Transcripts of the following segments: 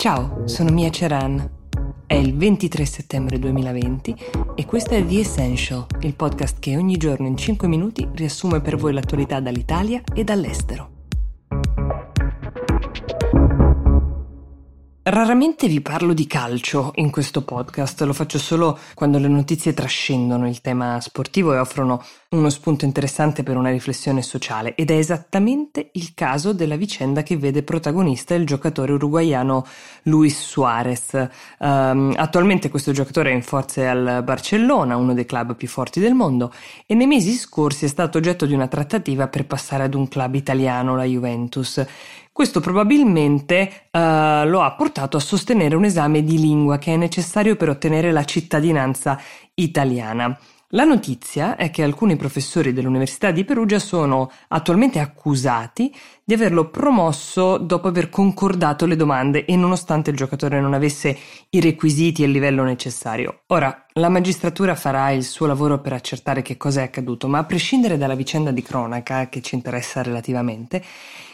Ciao, sono Mia Ceran. È il 23 settembre 2020 e questo è The Essential, il podcast che ogni giorno in 5 minuti riassume per voi l'attualità dall'Italia e dall'estero. Raramente vi parlo di calcio in questo podcast, lo faccio solo quando le notizie trascendono il tema sportivo e offrono uno spunto interessante per una riflessione sociale ed è esattamente il caso della vicenda che vede protagonista il giocatore uruguaiano Luis Suarez. Um, attualmente questo giocatore è in forze al Barcellona, uno dei club più forti del mondo, e nei mesi scorsi è stato oggetto di una trattativa per passare ad un club italiano, la Juventus. Questo probabilmente uh, lo ha portato a sostenere un esame di lingua che è necessario per ottenere la cittadinanza italiana. La notizia è che alcuni professori dell'Università di Perugia sono attualmente accusati di averlo promosso dopo aver concordato le domande e nonostante il giocatore non avesse i requisiti e il livello necessario. Ora, la magistratura farà il suo lavoro per accertare che cosa è accaduto, ma a prescindere dalla vicenda di cronaca che ci interessa relativamente,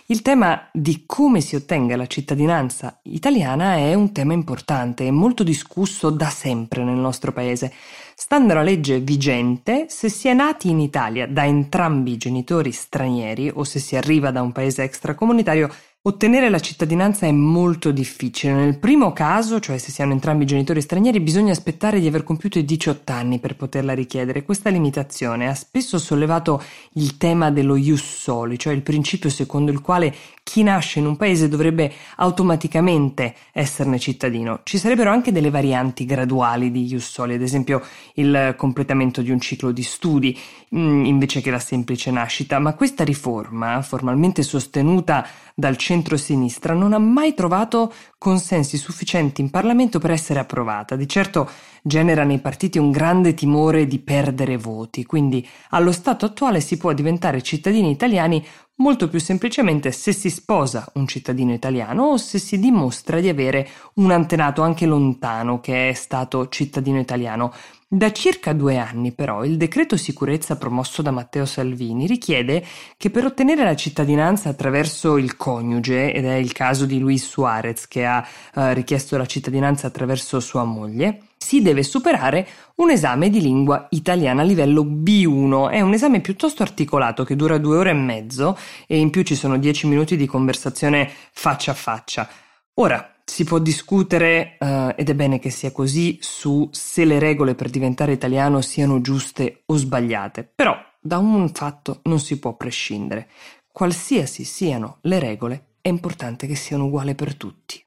il tema di come si ottenga la cittadinanza italiana è un tema importante e molto discusso da sempre nel nostro paese. Stando alla legge vigente, se si è nati in Italia da entrambi i genitori stranieri o se si arriva da un paese extracomunitario, Ottenere la cittadinanza è molto difficile. Nel primo caso, cioè se si hanno entrambi i genitori stranieri, bisogna aspettare di aver compiuto i 18 anni per poterla richiedere. Questa limitazione ha spesso sollevato il tema dello ius soli, cioè il principio secondo il quale chi nasce in un paese dovrebbe automaticamente esserne cittadino. Ci sarebbero anche delle varianti graduali di ius soli, ad esempio il completamento di un ciclo di studi mm, invece che la semplice nascita, ma questa riforma, formalmente sostenuta dal centro-sinistra, non ha mai trovato consensi sufficienti in Parlamento per essere approvata. Di certo genera nei partiti un grande timore di perdere voti, quindi allo stato attuale si può diventare cittadini italiani molto più semplicemente se si sposa un cittadino italiano o se si dimostra di avere un antenato anche lontano che è stato cittadino italiano. Da circa due anni però il decreto sicurezza promosso da Matteo Salvini richiede che per ottenere la cittadinanza attraverso il coniuge, ed è il caso di Luis Suarez che ha eh, richiesto la cittadinanza attraverso sua moglie, si deve superare un esame di lingua italiana a livello B1. È un esame piuttosto articolato che dura due ore e mezzo e in più ci sono dieci minuti di conversazione faccia a faccia. Ora, si può discutere, uh, ed è bene che sia così, su se le regole per diventare italiano siano giuste o sbagliate, però da un fatto non si può prescindere. Qualsiasi siano le regole, è importante che siano uguali per tutti.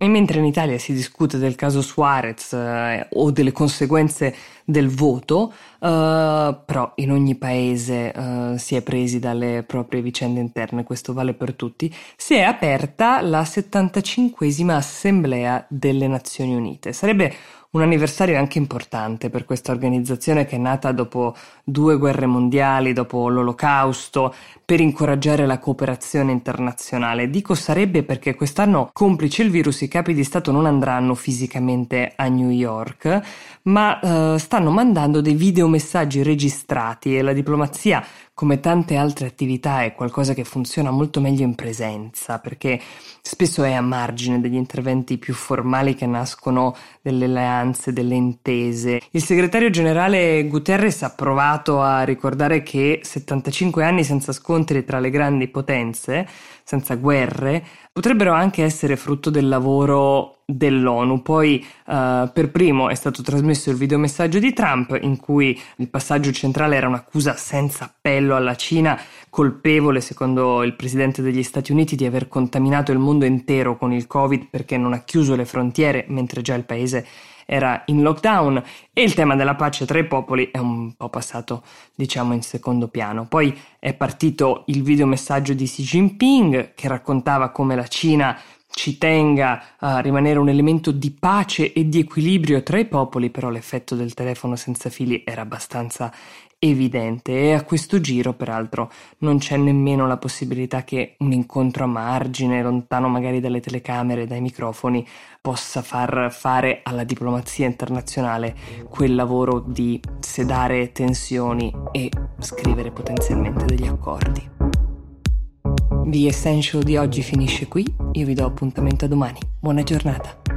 E mentre in Italia si discute del caso Suarez eh, o delle conseguenze del voto, eh, però in ogni paese eh, si è presi dalle proprie vicende interne, questo vale per tutti, si è aperta la 75esima Assemblea delle Nazioni Unite. Sarebbe un anniversario anche importante per questa organizzazione che è nata dopo due guerre mondiali, dopo l'olocausto, per incoraggiare la cooperazione internazionale. Dico sarebbe perché quest'anno, complice il virus, i capi di Stato non andranno fisicamente a New York, ma eh, stanno mandando dei videomessaggi registrati e la diplomazia come tante altre attività è qualcosa che funziona molto meglio in presenza, perché spesso è a margine degli interventi più formali che nascono delle alleanze, delle intese. Il segretario generale Guterres ha provato a ricordare che 75 anni senza scontri tra le grandi potenze, senza guerre, potrebbero anche essere frutto del lavoro dell'ONU. Poi uh, per primo è stato trasmesso il videomessaggio di Trump in cui il passaggio centrale era un'accusa senza appello alla Cina, colpevole secondo il presidente degli Stati Uniti di aver contaminato il mondo intero con il Covid perché non ha chiuso le frontiere mentre già il paese era in lockdown e il tema della pace tra i popoli è un po' passato, diciamo, in secondo piano. Poi è partito il videomessaggio di Xi Jinping che raccontava come la Cina ci tenga a rimanere un elemento di pace e di equilibrio tra i popoli, però l'effetto del telefono senza fili era abbastanza evidente e a questo giro peraltro non c'è nemmeno la possibilità che un incontro a margine, lontano magari dalle telecamere, dai microfoni, possa far fare alla diplomazia internazionale quel lavoro di sedare tensioni e scrivere potenzialmente degli accordi. The Essential di oggi finisce qui, io vi do appuntamento a domani. Buona giornata.